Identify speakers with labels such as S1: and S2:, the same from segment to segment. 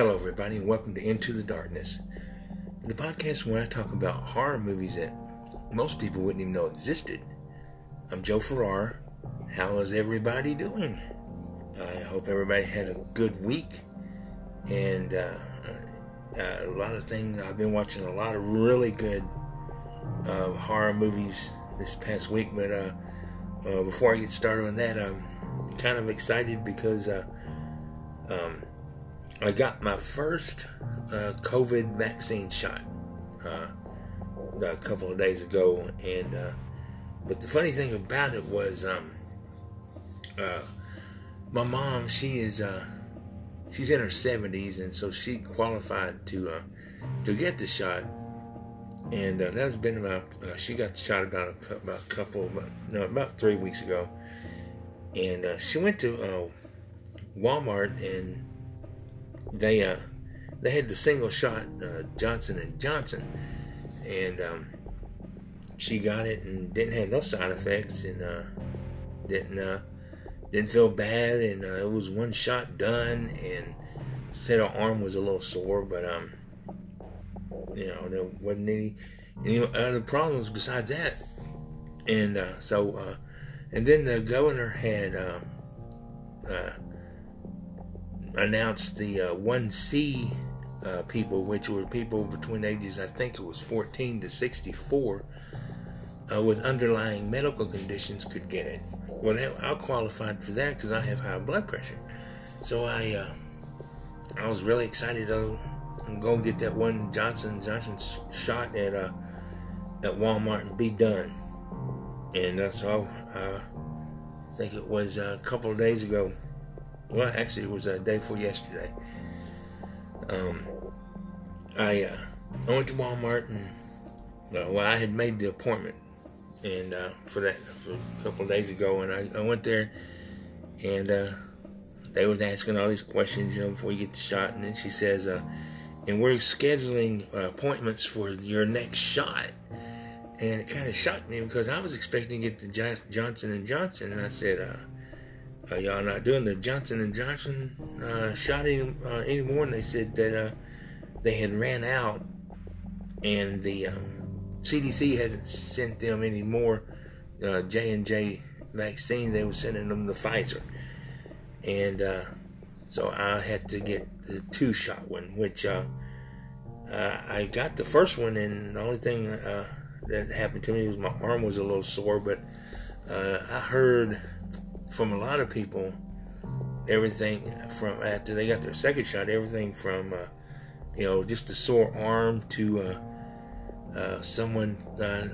S1: Hello, everybody, and welcome to Into the Darkness, the podcast where I talk about horror movies that most people wouldn't even know existed. I'm Joe Farrar. How is everybody doing? I hope everybody had a good week, and uh, uh, a lot of things. I've been watching a lot of really good uh, horror movies this past week, but uh, uh, before I get started on that, I'm kind of excited because. Uh, um, I got my first uh, COVID vaccine shot uh, a couple of days ago, and uh, but the funny thing about it was, um, uh, my mom, she is uh, she's in her seventies, and so she qualified to uh, to get the shot, and that's been about she got the shot about a, about a couple about, no about three weeks ago, and she went to Walmart and they uh, they had the single shot uh, Johnson and Johnson, and um, she got it and didn't have no side effects and uh, didn't uh, didn't feel bad and uh, it was one shot done and said her arm was a little sore, but um, you know there wasn't any any other problems besides that, and uh, so uh, and then the governor had. Uh, uh, announced the uh, 1C uh, people, which were people between ages, I think it was 14 to 64, uh, with underlying medical conditions could get it. Well, I qualified for that because I have high blood pressure. So I, uh, I was really excited to go get that one Johnson Johnson shot at uh, at Walmart and be done. And uh, so I think it was a couple of days ago well, actually, it was a day before yesterday. Um, I uh, I went to Walmart and uh, well, I had made the appointment and uh, for that for a couple of days ago, and I, I went there and uh, they was asking all these questions, you know, before you get the shot, and then she says, uh, "And we're scheduling uh, appointments for your next shot." And it kind of shocked me because I was expecting to get the Johnson and Johnson, and I said, uh, y'all not doing the Johnson and Johnson uh, shot any, uh, anymore. And they said that uh, they had ran out, and the um, CDC hasn't sent them any more uh, J and J vaccine. They were sending them the Pfizer, and uh, so I had to get the two shot one, which I got the first one, and the only thing that happened to me was my arm was a little sore, but I heard from a lot of people, everything from after they got their second shot, everything from uh, you know just a sore arm to uh, uh, someone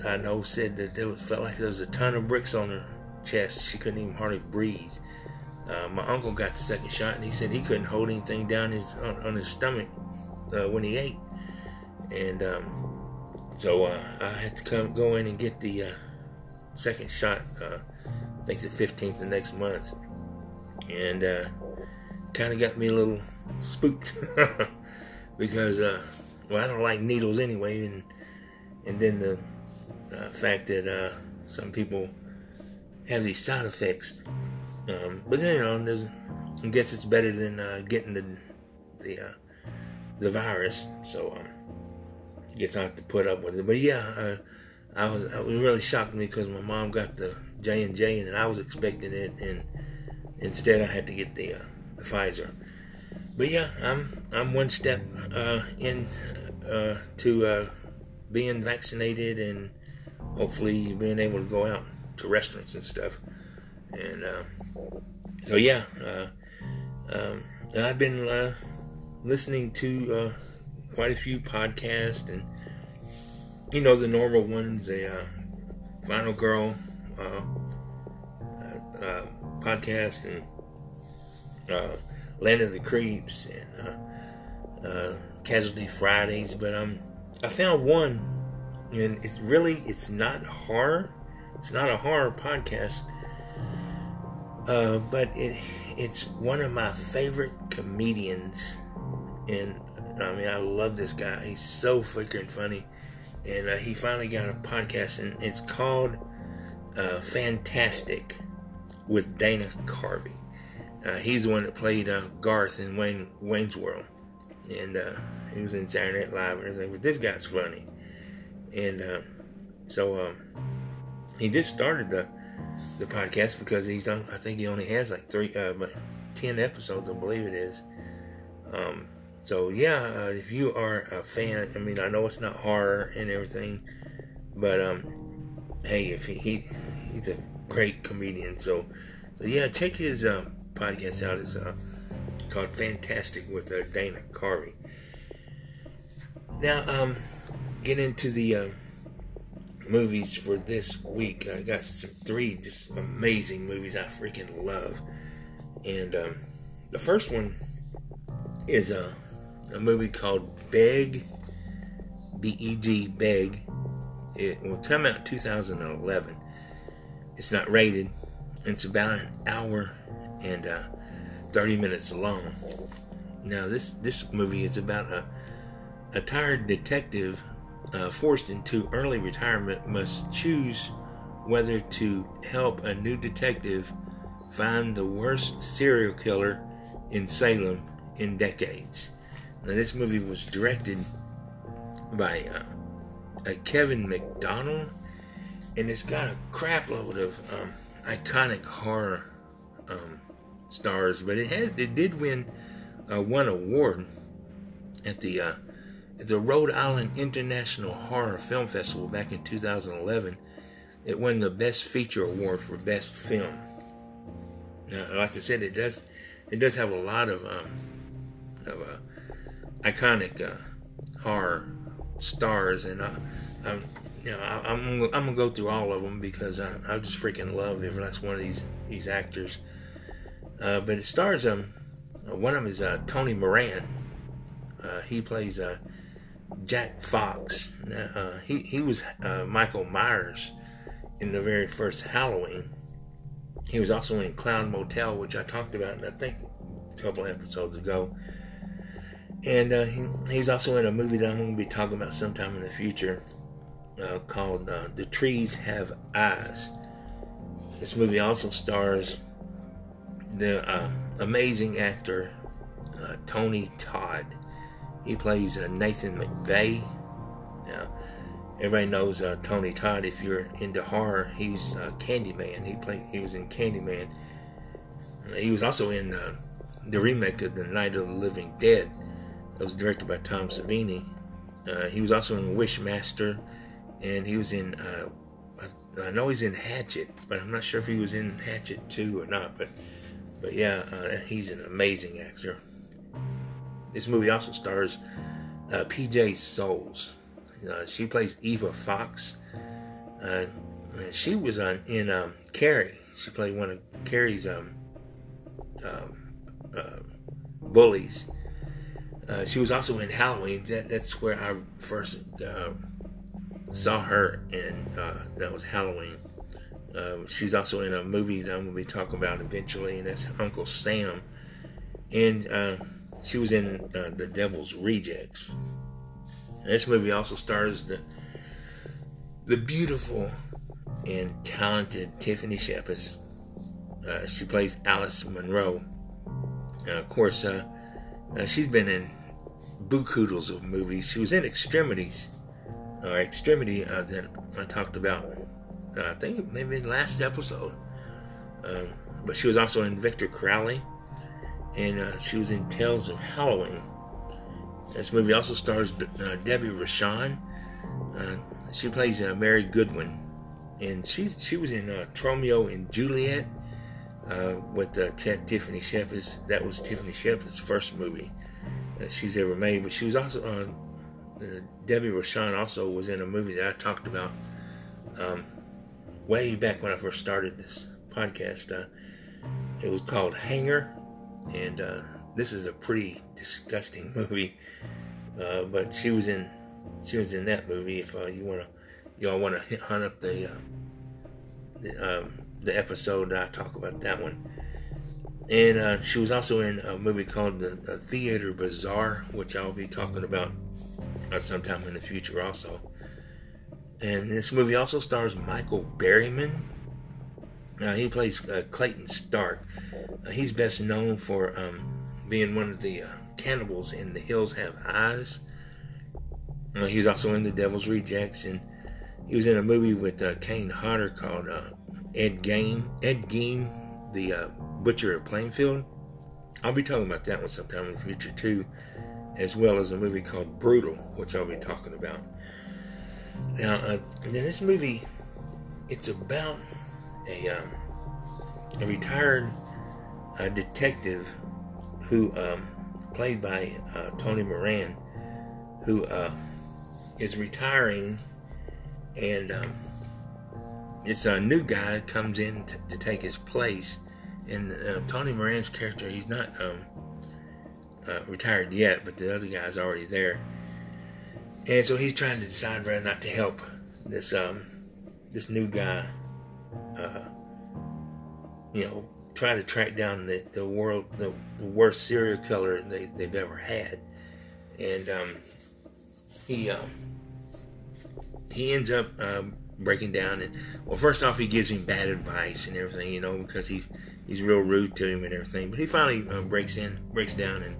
S1: I know said that there was felt like there was a ton of bricks on her chest. She couldn't even hardly breathe. Uh, my uncle got the second shot, and he said he couldn't hold anything down his on, on his stomach uh, when he ate, and um, so uh, I had to come go in and get the second shot think the 15th of next month. And uh, kind of got me a little spooked because, uh, well, I don't like needles anyway. And, and then the uh, fact that uh, some people have these side effects. Um, but you know, I guess it's better than uh, getting the the uh, the virus. So um, I guess I have to put up with it. But yeah, uh, I was I was really shocked because my mom got the J and J, and I was expecting it, and instead I had to get the, uh, the Pfizer. But yeah, I'm I'm one step uh, in uh, to uh, being vaccinated and hopefully being able to go out to restaurants and stuff. And uh, so yeah, uh, um, I've been listening to quite a few podcasts and you know the normal ones, the Final Girl uh, uh, podcast and uh, Land of the Creeps and uh, Casualty Fridays, but um, I found one, and it's really it's not horror. It's not a horror podcast, uh, but it it's one of my favorite comedians, and I mean I love this guy. He's so freaking funny, and uh, he finally got a podcast, and it's called uh, Fantastic with Dana Carvey. Uh, he's the one that played uh, Garth in Wayne Wayne's World, and uh, he was in Saturday Night Live and everything. But this guy's funny, and uh, so um, he just started the the podcast because he's done. I think he only has like three, uh, ten episodes, I believe it is. Um, so yeah, uh, if you are a fan, I mean, I know it's not horror and everything, but um, hey, if he, he he's a great comedian, so so yeah, check his uh, podcast out. It's uh, called Fantastic with uh, Dana Carvey. Now, um, get into the uh, movies for this week. I got some three just amazing movies I freaking love, and um, the first one is a uh, a movie called Beg, B E G, Beg. It will come out 2011. It's not rated. It's about an hour and uh, 30 minutes long. Now, this, this movie is about a, a tired detective uh, forced into early retirement must choose whether to help a new detective find the worst serial killer in Salem in decades. Now, this movie was directed by uh, uh, Kevin McDonald, and it's got a crapload of um, iconic horror um, stars. But it had it did win uh, one award at the uh, at the Rhode Island International Horror Film Festival back in 2011. It won the Best Feature Award for Best Film. Now, like I said, it does it does have a lot of um, of uh, iconic uh, horror stars, and I, I'm, you know, I, am I'm, I'm gonna go through all of them because I, I just freaking love every last one of these these actors. Uh, but it stars um, one of them is uh, Tony Moran. Uh, he plays uh, Jack Fox. Uh, he he was uh, Michael Myers in the very first Halloween. He was also in Clown Motel, which I talked about, I think a couple episodes ago. And uh, he, he's also in a movie that I'm going to be talking about sometime in the future uh, called uh, The Trees Have Eyes. This movie also stars the uh, amazing actor uh, Tony Todd. He plays uh, Nathan McVeigh. Now, everybody knows Tony Todd. If you're into horror, he's Candyman. He played. He was in Candyman. He was also in the remake of The Night of the Living Dead that was directed by Tom Savini. Uh, he was also in Wishmaster, and he was in. Uh, I, I, know he's in Hatchet, but I'm not sure if he was in Hatchet 2 or not. But, but yeah, uh, he's an amazing actor. This movie also stars uh, PJ Soles. Uh, she plays Eva Fox. Uh, she was on in um, Carrie. She played one of Carrie's um, um bullies uh, she was also in Halloween. That, that's where I first uh, saw her, and uh, that was Halloween. Um, she's also in a movie that I'm going to be talking about eventually, and that's Uncle Sam. And uh, she was in uh, The Devil's Rejects. And this movie also stars the the beautiful and talented Tiffany Shepis. Uh, she plays Alice Monroe. of course, uh, she's been in bukoodles of movies. She was in Extremities, uh, Extremity uh, that I talked about. Uh, I think maybe last episode. Um, but she was also in Victor Crowley, and uh, she was in Tales of Halloween. This movie also stars Debbie. Uh, she plays Mary Goodwin, and she she was in Tromeo and Juliet with T- Tiffany Shepis. That was Tiffany Shepis' first movie that she's ever made. But she was also on. Uh, Debbie Rochon also was in a movie that I talked about um, way back when I first started this podcast. Uh, it was called Hanger, and uh, this is a pretty disgusting movie. Uh, but she was in she was in that movie. If uh, you want to, y'all want to hunt up the uh, the, um, the episode, I talk about that one. And uh, she was also in a movie called The, the Theatre Bizarre, which I'll be talking about uh, sometime in the future also. And this movie also stars Michael Berryman. Uh, he plays uh, Clayton Stark. Uh, he's best known for um, being one of the uh, Cannibals in the Hills Have Eyes. Uh, he's also in The Devil's Rejects, and he was in a movie with Kane Hodder called Ed Gein. Ed Gein, the uh, Butcher of Plainfield. I'll be talking about that one sometime in the future too, as well as a movie called Brutal, which I'll be talking about. Now, uh, now this movie, it's about a um, a retired uh, detective who um, played by uh, Tony Moran, who uh, is retiring, and um, it's a new guy comes in t- to take his place. And uh, Tony Moran's character, he's not um, uh, retired yet, but the other guy's already there, and so he's trying to decide whether or not to help this um, this new guy. Uh, you know, try to track down the, the world the, the worst serial killer they, they've ever had, and um, he um, he ends up um, breaking down and well, first off, he gives him bad advice and everything, you know, because he's he's real rude to him and everything. But he finally uh, breaks in, breaks down, and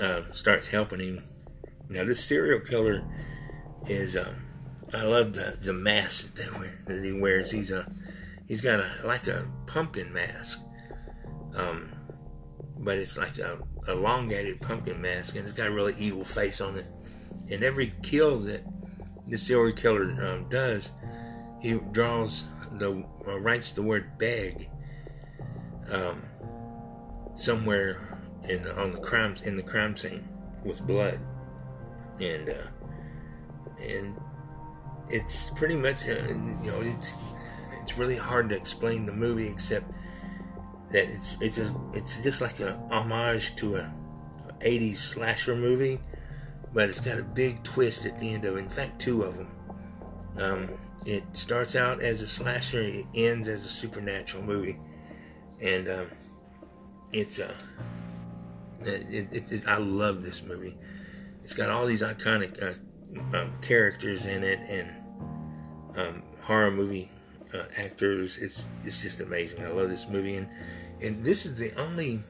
S1: uh, starts helping him. Now, this serial killer is um, I love the the mask that he wears. He's a he's got a like a pumpkin mask, um, but it's like a elongated pumpkin mask, and it's got a really evil face on it. And every kill that the serial killer um, does, he draws the uh, writes the word "beg" um, somewhere in on the crime in the crime scene with blood, and uh, and it's pretty much uh, you know it's it's really hard to explain the movie except that it's it's a it's just like a homage to a 80s slasher movie, but it's got a big twist at the end of it. In fact, two of them. Um, it starts out as a slasher, it ends as a supernatural movie, and um, it's uh, it, it, it, I love this movie. It's got all these iconic uh, um, characters in it and um, horror movie uh, actors. It's it's just amazing. I love this movie, and and this is the only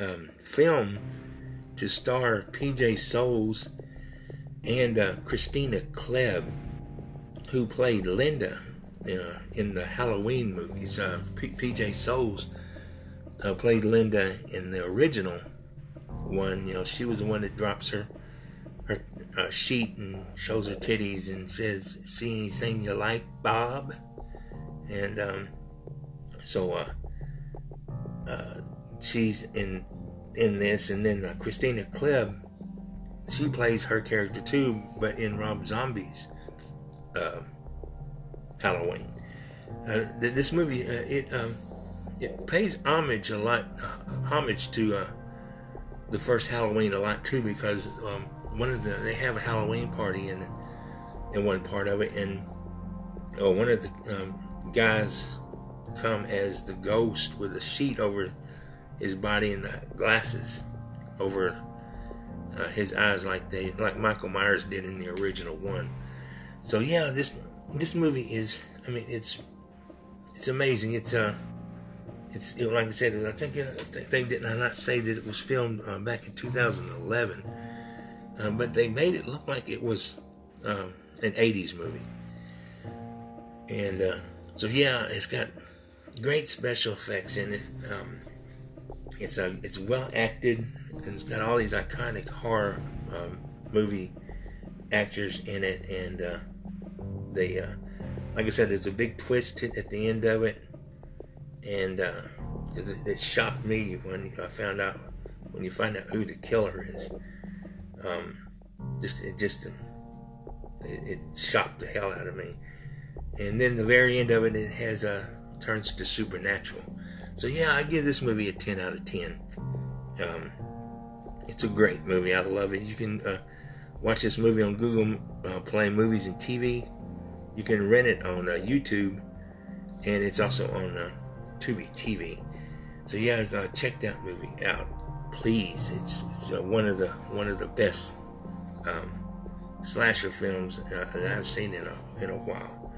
S1: um, film to star P.J. Soles and uh, Kristina Klebe, who played Linda uh, in the Halloween movies. Uh, P.J. Soles uh, played Linda in the original one. You know, she was the one that drops her her uh, sheet and shows her titties and says, "See anything you like, Bob?" and um, so uh, she's in in this, and then uh, Kristina Klebe, she plays her character too, but in Rob Zombie's uh, Halloween. Uh, this movie uh, it um, it pays homage a lot, homage to the first Halloween a lot too, because um, one of the they have a Halloween party in in one part of it, and oh, one of the um, guys come as the ghost with a sheet over his body and the glasses over uh, his eyes like they like Michael Myers did in the original one. So yeah, this this movie is I mean it's it's amazing. It's uh it's like I said I think I think did not say that it was filmed uh, back in 2011, uh, but they made it look like it was um, an 80s movie. And uh, so yeah, it's got great special effects in it. Um, it's a it's well acted and it's got all these iconic horror um, movie actors in it, and uh, they uh, like I said, there's a big twist at the end of it, and uh, it, it, shocked me when I found out when you find out who the killer is. Um, just it just it, it shocked the hell out of me and then the very end of it, it has a uh, turns to supernatural. So yeah, I give this movie a 10 out of 10. Um, it's a great movie. I love it. You can uh, watch this movie on Google uh, Play Movies and TV. You can rent it on uh, YouTube, and it's also on uh, Tubi TV. So yeah, uh, check that movie out, please. It's, it's uh, one of the one of the best um, slasher films uh, that I've seen in a in a while.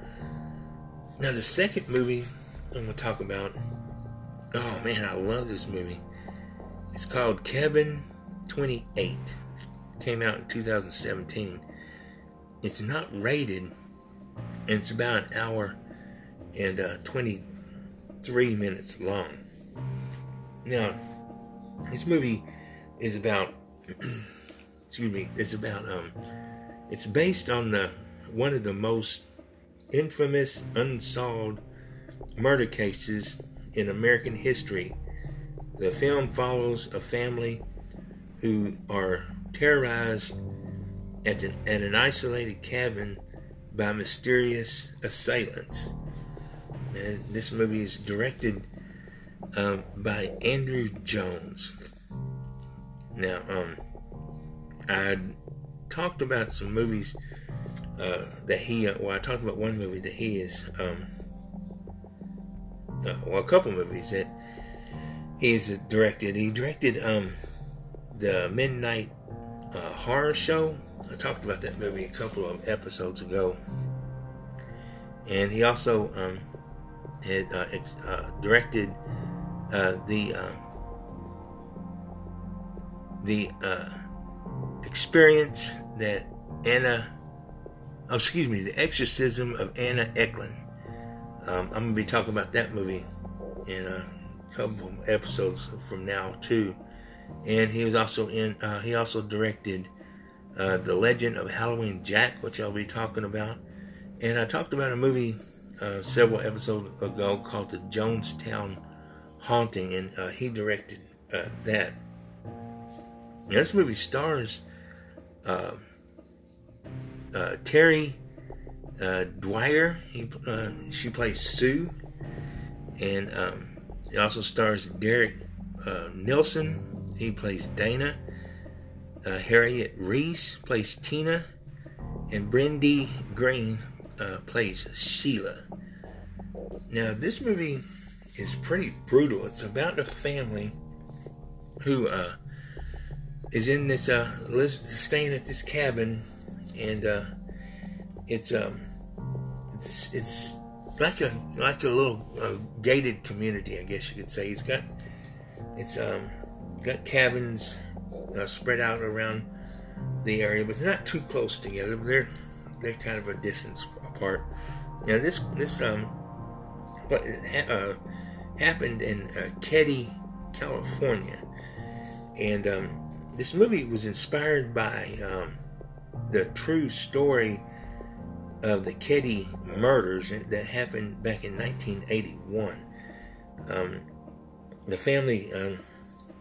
S1: Now, the second movie I'm going to talk about, oh man, I love this movie. It's called Cabin 28. Came out in 2017. It's not rated, and it's about an hour and uh, 23 minutes long. Now, this movie is about, excuse me, it's about, um, it's based on the one of the most infamous unsolved murder cases in American history. The film follows a family who are terrorized at an, at an isolated cabin by mysterious assailants. And this movie is directed um, by Andrew Jones. Now, um, I talked about some movies uh, that he, uh, well, I talked about one movie that he is, um, uh, well, a couple movies that he's directed. He directed um, the Midnight uh, Horror Show. I talked about that movie a couple of episodes ago. And he also um, had uh, ex- uh, directed uh, the uh, the experience that Anna, oh, excuse me, the exorcism of Anna Ecklund. Um, I'm gonna be talking about that movie in a couple episodes from now too. And he was also in. Uh, he also directed uh, the Legend of Halloween Jack, which I'll be talking about. And I talked about a movie uh, several episodes ago called The Jonestown Haunting, and uh, he directed uh, that. Now, this movie stars uh, Terry uh, Dwyer. He, uh, she plays Sue, and um, it also stars Derek uh, Nelson. He plays Dana. Harriet Reese plays Tina, and Brendy Green plays Sheila. Now, this movie is pretty brutal. It's about a family who uh, is in this uh, staying at this cabin, and uh, it's um, it's it's like a like a little uh, gated community, I guess you could say. It's got it's um got cabins uh, spread out around the area, but they're not too close together. They're they're kind of a distance apart. Now this this um but uh, happened in uh, Keddie, California, and um, this movie was inspired by um, the true story of the Keddie murders that happened back in 1981. Um, the family um,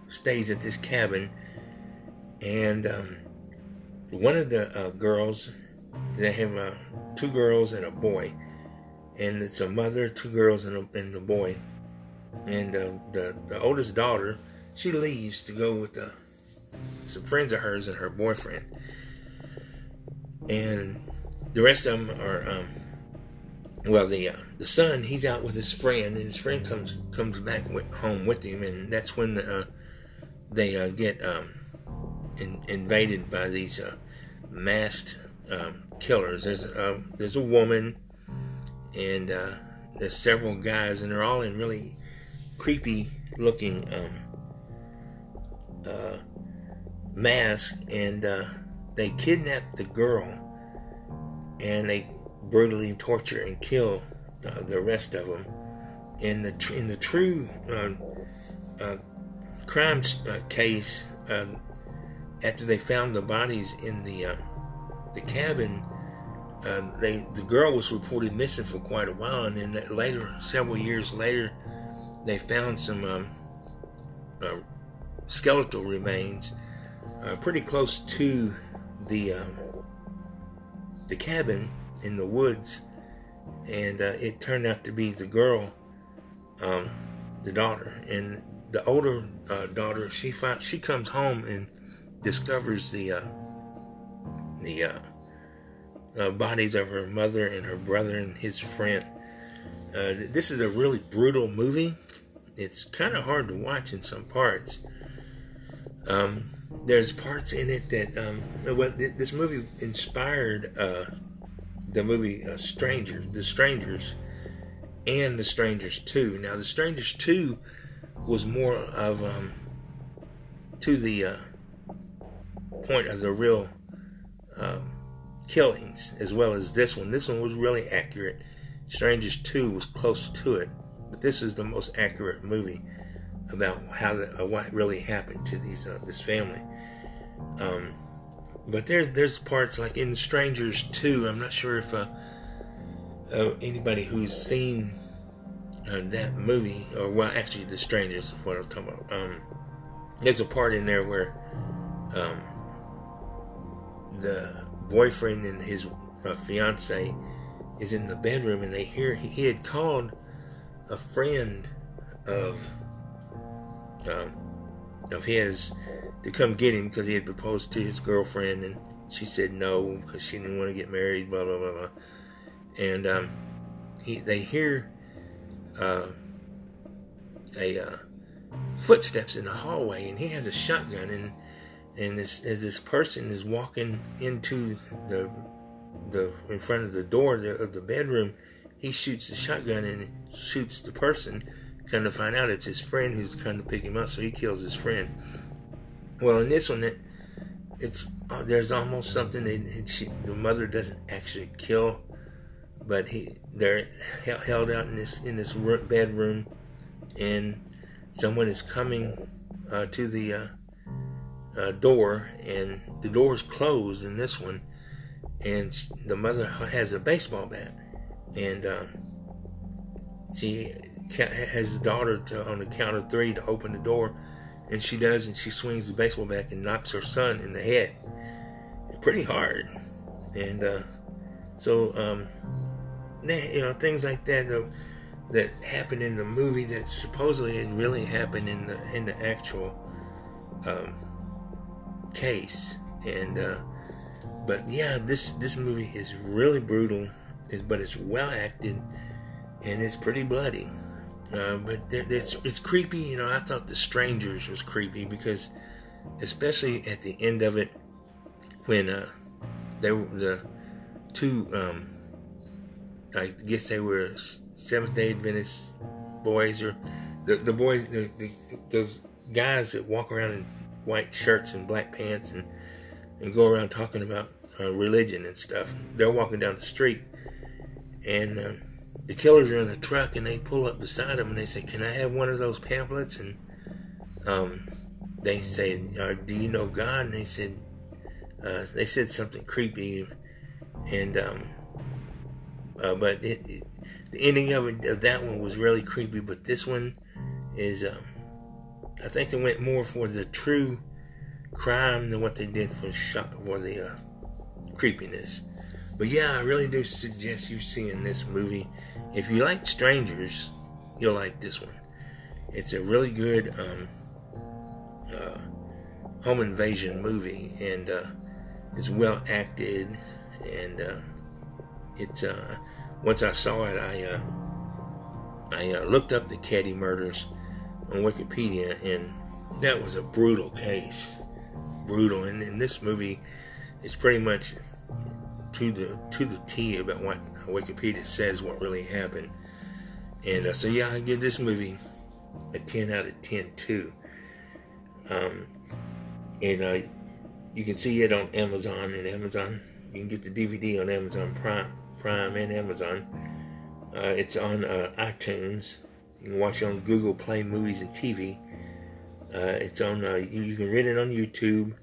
S1: stays at this cabin, and um, one of the uh, girls, they have uh, two girls and a boy and it's a mother, two girls, and, a, and the boy. And uh, the the oldest daughter, she leaves to go with the, uh, some friends of hers and her boyfriend. And the rest of them are, um, well, the uh, the son he's out with his friend, and his friend comes comes back with, home with him, and that's when the, uh, they uh, get um, in, invaded by these uh, masked um, killers. There's there's a woman and uh, there's several guys, and they're all in really creepy looking um, uh, masks, and uh, they kidnap the girl, and they brutally torture and kill uh, the rest of them. In the tr- in the true uh, uh, crime case, after they found the bodies in the the cabin uh, they the girl was reported missing for quite a while, and then later, several years later, they found some um, uh, skeletal remains uh, pretty close to the um, the cabin in the woods, and uh, it turned out to be the girl, um, the daughter, and the older uh, daughter. She finds she comes home and discovers the uh, the uh, bodies of her mother and her brother and his friend. Uh, this is a really brutal movie. It's kind of hard to watch in some parts. Um, there's parts in it that um, well, this movie inspired uh, the movie uh, Strangers, The Strangers, and The Strangers Two. Now, The Strangers Two was more of um, to the uh, point of the real um, killings as well as this one. This one was really accurate. Strangers 2 was close to it, but this is the most accurate movie about how the, uh, what really happened to these uh, this family. Um, but there's there's parts like in Strangers 2. I'm not sure if uh, uh, anybody who's seen uh, that movie, or well, actually, The Strangers is what I'm talking about. Um, there's a part in there where um, the boyfriend and his uh, fiance is in the bedroom, and they hear he, he had called a friend of um, of his to come get him because he had proposed to his girlfriend, and she said no because she didn't want to get married. Blah blah blah blah. And um, he they hear uh, a uh, footsteps in the hallway, and he has a shotgun, and and this as this person is walking into the the in front of the door of the bedroom, he shoots the shotgun and shoots the person. Kind of find out it's his friend who's trying to pick him up, so he kills his friend. Well, in this one, it, it's uh, there's almost something that she, the mother doesn't actually kill, but he they're held out in this in this bedroom, and someone is coming uh, to the uh, uh, door, and the door is closed in this one, and the mother has a baseball bat, and uh, she has the daughter to, on the count of three to open the door, and she does, and she swings the baseball bat and knocks her son in the head, pretty hard, and uh, so um, you know things like that that happened in the movie that supposedly it really happened in the in the actual um, case, and uh, but yeah, this this movie is really brutal, but it's well acted, and it's pretty bloody. Uh, but it's it's creepy. You know, I thought The Strangers was creepy because, especially at the end of it, when uh, they were the two, um, I guess they were Seventh Day Adventist boys or the the boys, the, the, those guys that walk around in white shirts and black pants and and go around talking about uh, religion and stuff. They're walking down the street, and uh, the killers are in the truck, and they pull up beside them and they say, "Can I have one of those pamphlets?" And um, they say, "Do you know God?" And they said, uh, "They said something creepy," and um, uh, but it, it, the ending of it of that one was really creepy. But this one is, um, I think they went more for the true crime than what they did for shock for the uh, creepiness. But yeah, I really do suggest you seeing this movie. If you like Strangers, you'll like this one. It's a really good um, uh, home invasion movie, and uh, it's well acted. And uh, it's uh, once I saw it, I uh, I uh, looked up the Keddie murders on Wikipedia, and that was a brutal case brutal. And in this movie, it's pretty much to the to the T about what Wikipedia says what really happened. And uh, so yeah, I give this movie a 10 out of 10 too. Um, and uh, you can see it on Amazon and Amazon. You can get the DVD on Amazon Prime, Prime and Amazon. Uh, it's on uh, iTunes. You can watch it on Google Play Movies and TV. Uh, it's on. Uh, you, you, can rent it on YouTube.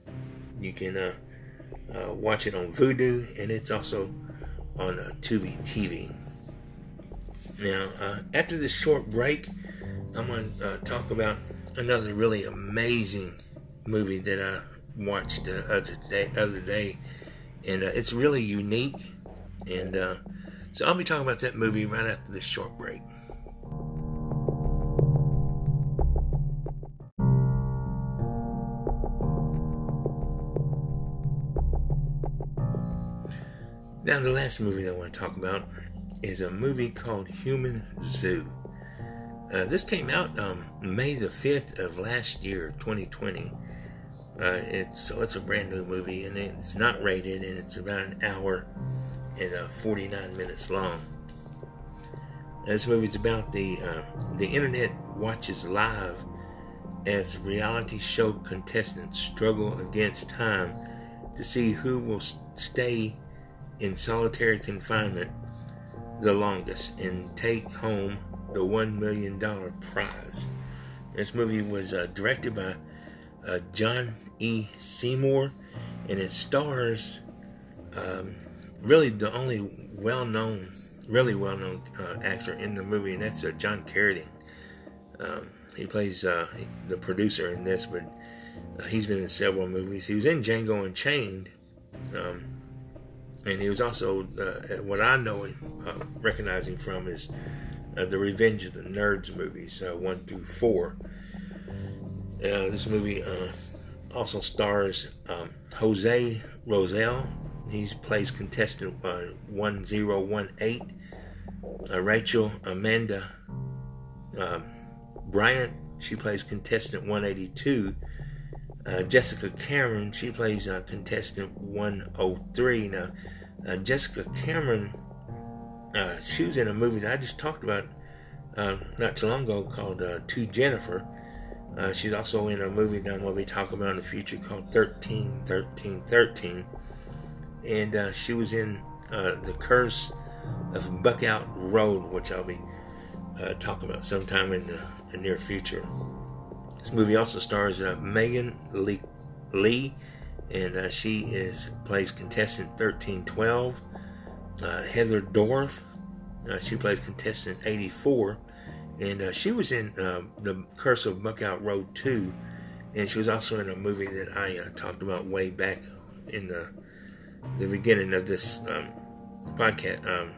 S1: You can watch it on Vudu, and it's also on uh, Tubi TV. Now, uh, after this short break, I'm going to talk about another really amazing movie that I watched the other day, other day and it's really unique. And so I'll be talking about that movie right after this short break. Now, the last movie that I want to talk about is a movie called Human Zoo. Uh, this came out um, May the 5th of last year, 2020. Uh, it's so it's a brand new movie and it's not rated and it's about an hour and uh, 49 minutes long. This movie is about the uh, the internet watches live as reality show contestants struggle against time to see who will stay in solitary confinement the longest and take home the $1 million prize. This movie was uh, directed by uh, John E. Seymour and it stars um, really the only well known, really well known uh, actor in the movie, and that's uh, John Carradine. Um, he plays uh, the producer in this, but uh, he's been in several movies. He was in Django Unchained. Um, and he was also uh, what I know uh, recognizing from is uh, the Revenge of the Nerds movies uh, one through four. Uh, this movie uh, also stars um, Jose Rosell. He plays contestant 1018. Rachel Amanda um, Bryant. She plays contestant 182. Uh, Jessica Cameron, she plays uh, contestant 103. Now, uh, Jessica Cameron, uh, she was in a movie that I just talked about uh, not too long ago called uh, To Jennifer. she's also in a movie that I'm going to be talking about in the future called 13, 13, 13. And she was in The Curse of Buckout Road, which I'll be talking about sometime in the, the near future. This movie also stars uh, Megan Lee, Lee and uh, she is plays contestant 1312. Uh, Heather Dorff, uh, she plays contestant 84, and uh, she was in um, the Curse of Buckout Road 2, and she was also in a movie that I uh, talked about way back in the the beginning of this um, podcast, um,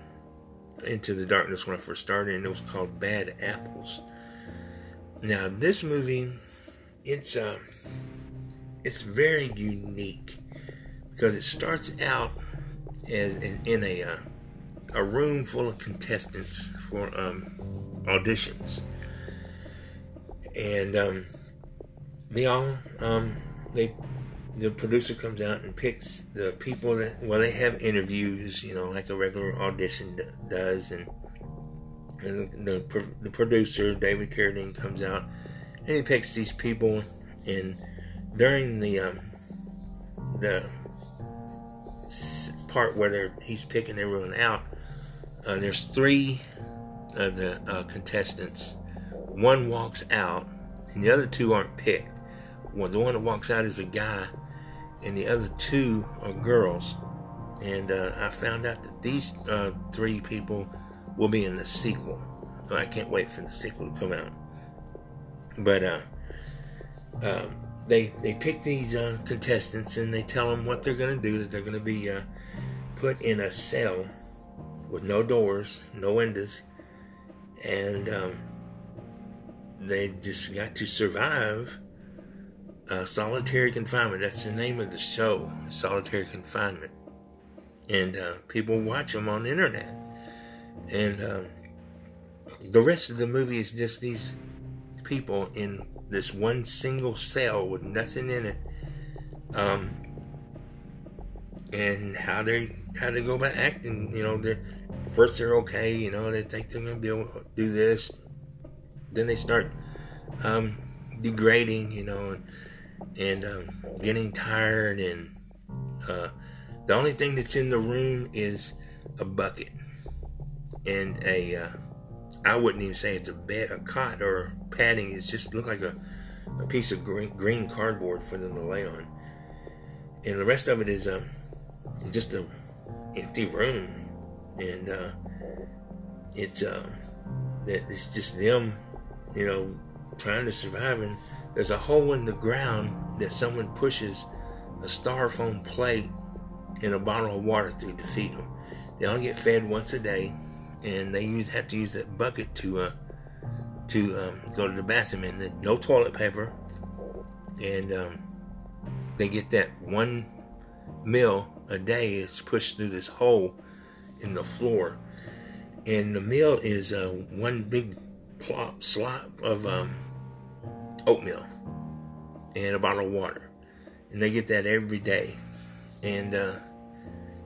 S1: Into the Darkness when I first started, and it was called Bad Apples. Now, this movie, it's uh, it's very unique because it starts out as in, in a uh, a room full of contestants for um, auditions, and um, they all um, they the producer comes out and picks the people that well they have interviews you know like a regular audition does and and the, the producer David Carradine comes out and he picks these people. And during the um, the part where he's picking everyone out uh, there's three of the uh, contestants. One walks out and the other two aren't picked. Well, the one that walks out is a guy and the other two are girls. And uh, I found out that these uh, three people will be in the sequel. So I can't wait for the sequel to come out. But uh, um, they they pick these uh, contestants and they tell them what they're going to do. That they're going to be uh, put in a cell with no doors, no windows, and um, they just got to survive uh, solitary confinement. That's the name of the show, solitary confinement. And uh, people watch them on the internet. And um, the rest of the movie is just these people in this one single cell with nothing in it. Um, and how they how they go about acting. You know, they first they're okay. You know, they think they're gonna be able to do this. Then they start um, degrading. You know, and, and um, getting tired. And uh, the only thing that's in the room is a bucket and a uh, I wouldn't even say it's a bed, a cot or padding. It's just looked like a, a piece of green, green cardboard for them to lay on, and the rest of it is um, just a empty room, and uh, it's uh, that it's just them, you know, trying to survive. And there's a hole in the ground that someone pushes a styrofoam plate and a bottle of water through to feed them. They all get fed once a day and they use have to use that bucket to uh, to um, go to the bathroom and no toilet paper, and um, they get that one meal a day is pushed through this hole in the floor, and the meal is uh, one big plop slop of um, oatmeal and a bottle of water, and they get that every day, and uh,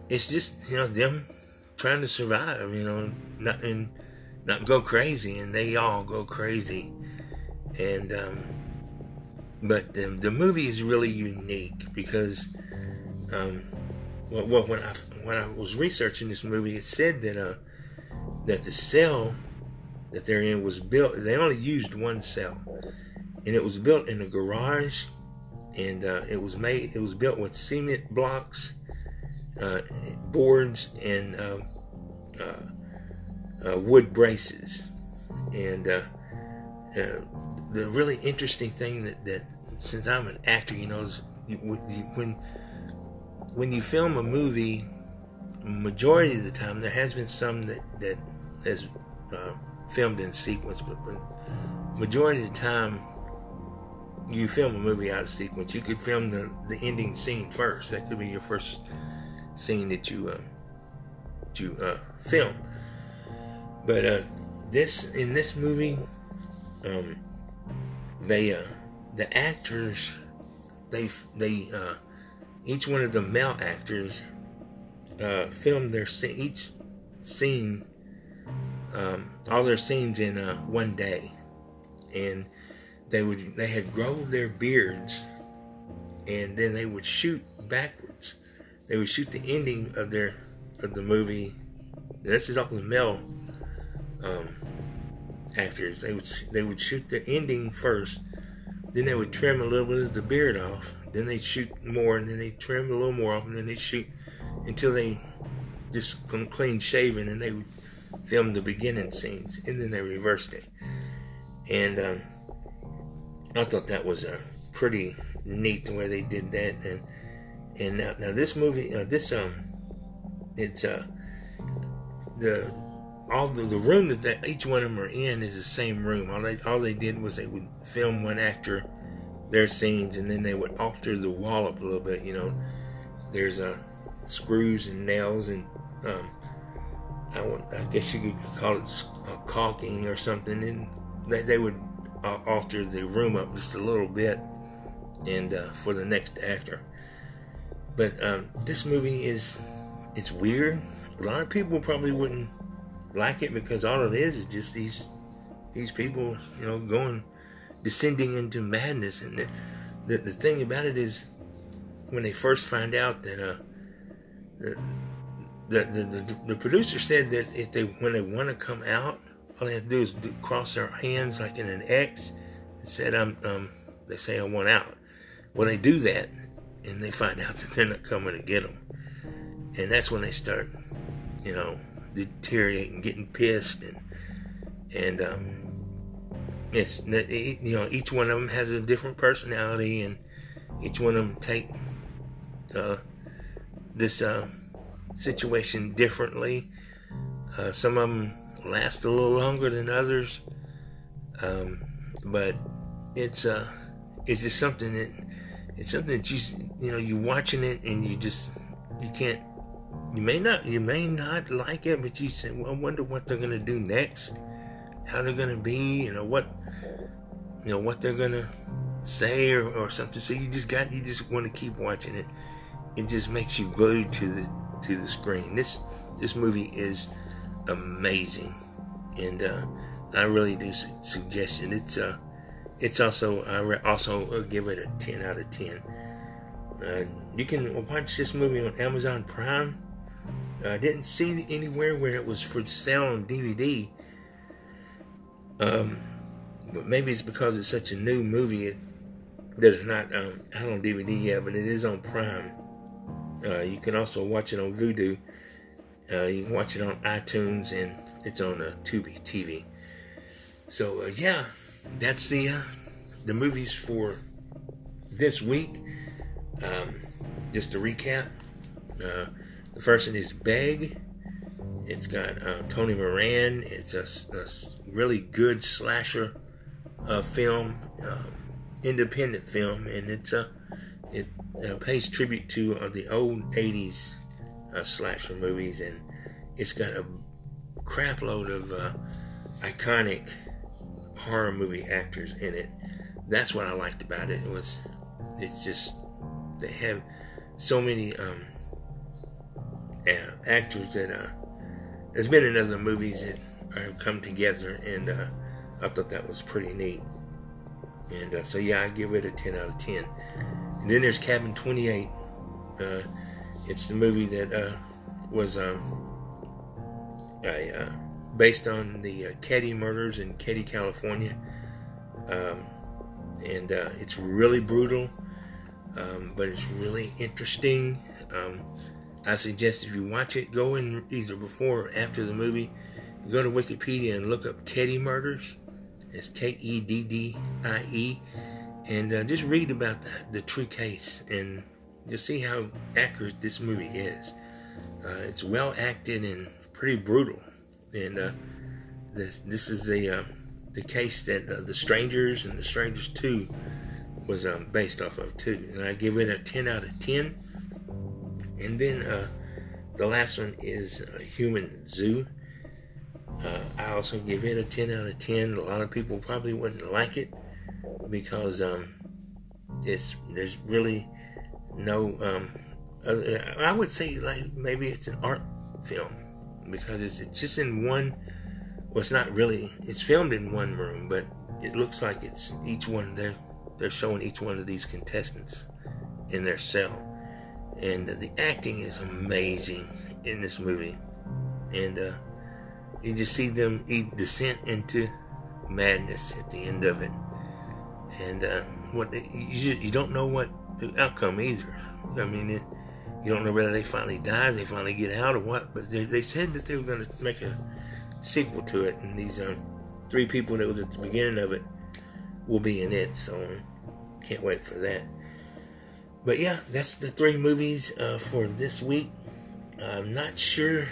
S1: it's just you know them trying to survive, you know, not and not go crazy, and they all go crazy. And um, but the, the movie is really unique because um, well, well, when I when I was researching this movie, it said that uh, that the cell that they're in was built. They only used one cell, and it was built in a garage, and uh, it was made. It was built with cement blocks, uh, boards, and uh, uh, uh, wood braces, and the really interesting thing that, that since I'm an actor, you know, is when when you film a movie, majority of the time there has been some that that has uh, filmed in sequence, but, but majority of the time you film a movie out of sequence. You could film the the ending scene first. That could be your first scene that you uh, you uh, film. But uh, this in this movie, um, they uh, the actors they they uh, each one of the male actors uh, filmed their each scene um, all their scenes in uh, one day and they would they had grown their beards and then they would shoot backwards they would shoot the ending of their of the movie this is all the male um, actors. They would they would shoot the ending first, then they would trim a little bit of the beard off. Then they shoot more, and then they trim a little more off, and then they shoot until they just come clean shaven, and they would film the beginning scenes, and then they reversed it. And um, I thought that was a pretty neat the way they did that. And and now, now this movie, uh, this um, it's uh, the all the, the room that they, each one of them are in is the same room. All they all they did was they would film one actor their scenes, and then they would alter the wall up a little bit. You know, there's uh, screws and nails, and um, I, would, I guess you could call it uh, caulking or something. And they, they would uh, alter the room up just a little bit, and uh, for the next actor. But um, this movie is it's weird. A lot of people probably wouldn't like it because all it is is just these these people, you know, going descending into madness. And the, the, the thing about it is, when they first find out that uh, the, the, the, the producer said that if they when they want to come out, all they have to do is do, cross their hands like in an X and said, "I'm." Um, they say, "I want out." Well, they do that, and they find out that they're not coming to get them, and that's when they start, you know, deteriorating, getting pissed, and and um, it's you know each one of them has a different personality, and each one of them take uh, this uh, situation differently. Uh, some of them last a little longer than others, um, but it's uh, it's just something that it's something that you you know you're watching it and you just you can't you may not you may not like it, but you say, well, I wonder what they're gonna do next, how they're gonna be, you know what, you know what they're gonna say or, or something. So you just got you just want to keep watching it. It just makes you glued to the to the screen. This this movie is amazing, and uh, I really do su- suggest it. It's uh, it's also I re- also uh, give it a ten out of ten. Uh, you can watch this movie on Amazon Prime. I didn't see anywhere where it was for sale on DVD. Um, but maybe it's because it's such a new movie it, that it's not um, out on DVD yet, but it is on Prime. Uh, you can also watch it on Vudu. Uh, you can watch it on iTunes, and it's on uh, Tubi TV. So uh, yeah, that's the uh, the movies for this week. Um, just to recap, uh, the first one is Beg. It's got uh, Tony Moran. It's a, a really good slasher uh, film, um, independent film, and it's a uh, it uh, pays tribute to uh, the old '80s slasher movies, and it's got a crapload of iconic horror movie actors in it. That's what I liked about it. It was, it's just they have so many um, actors that uh, there's been in other movies that have come together, and uh, I thought that was pretty neat. And uh, so, yeah, I give it a 10 out of 10. And then there's Cabin 28. Uh, It's the movie that uh, was um, uh, based on the uh, Keddie murders in Keddie, California. Um, and uh, it's really brutal, um, but it's really interesting. I suggest if you watch it, go in either before or after the movie. Go to Wikipedia and look up Keddie murders. It's K E D D I E, and uh, just read about that, the true case, and just see how accurate this movie is. Uh, it's well acted and pretty brutal, and uh, this this is the uh, the case that uh, the Strangers and the Strangers Two was um, based off of too, and I give it a ten out of ten. And then uh, the last one is Human Zoo. Uh, I also give it a 10 out of 10. A lot of people probably wouldn't like it because um, it's there's really no. Um, uh, I would say like maybe it's an art film because it's, it's just in one. Well, it's not really. It's filmed in one room, but it looks like it's each one. They're they're showing each one of these contestants in their cell and the acting is amazing in this movie. And uh, you just see them eat descent into madness at the end of it. And uh, what you, you don't know what the outcome either. I mean, it, you don't know whether they finally die, they finally get out, or what. But they, they said that they were going to make a sequel to it, and these um, three people that was at the beginning of it will be in it. So can't wait for that. But yeah, that's the three movies uh, for this week. I'm not sure,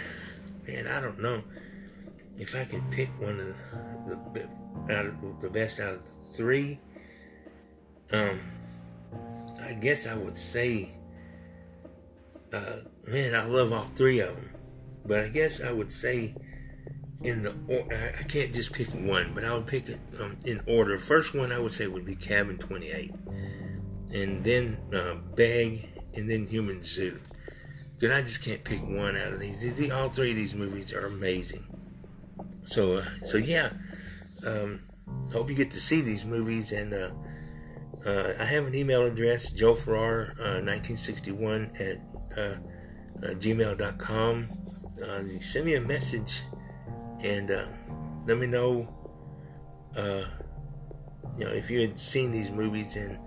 S1: man. I don't know if I can pick one of the, out of the best out of the three. Um, I guess I would say, uh, man, I love all three of them. But I guess I would say in the or, I can't just pick one, but I would pick it um, in order. First one I would say would be Cabin 28 and then uh, Beg, and then Human Zoo. Dude, I just can't pick one out of these. all three of these movies are amazing. So, uh, so yeah, um, hope you get to see these movies. And uh, uh, I have an email address, Joe Farrar, 1961 uh, at uh, uh, gmail.com. send me a message and let me know, you know, if you had seen these movies and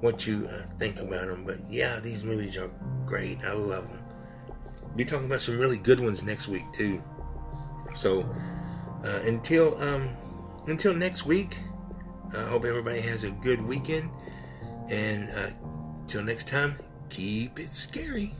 S1: what you uh, think about them. But yeah, these movies are great. I love them. Be talking about some really good ones next week too. So uh, until um, until next week, I hope everybody has a good weekend. And uh, until next time, keep it scary.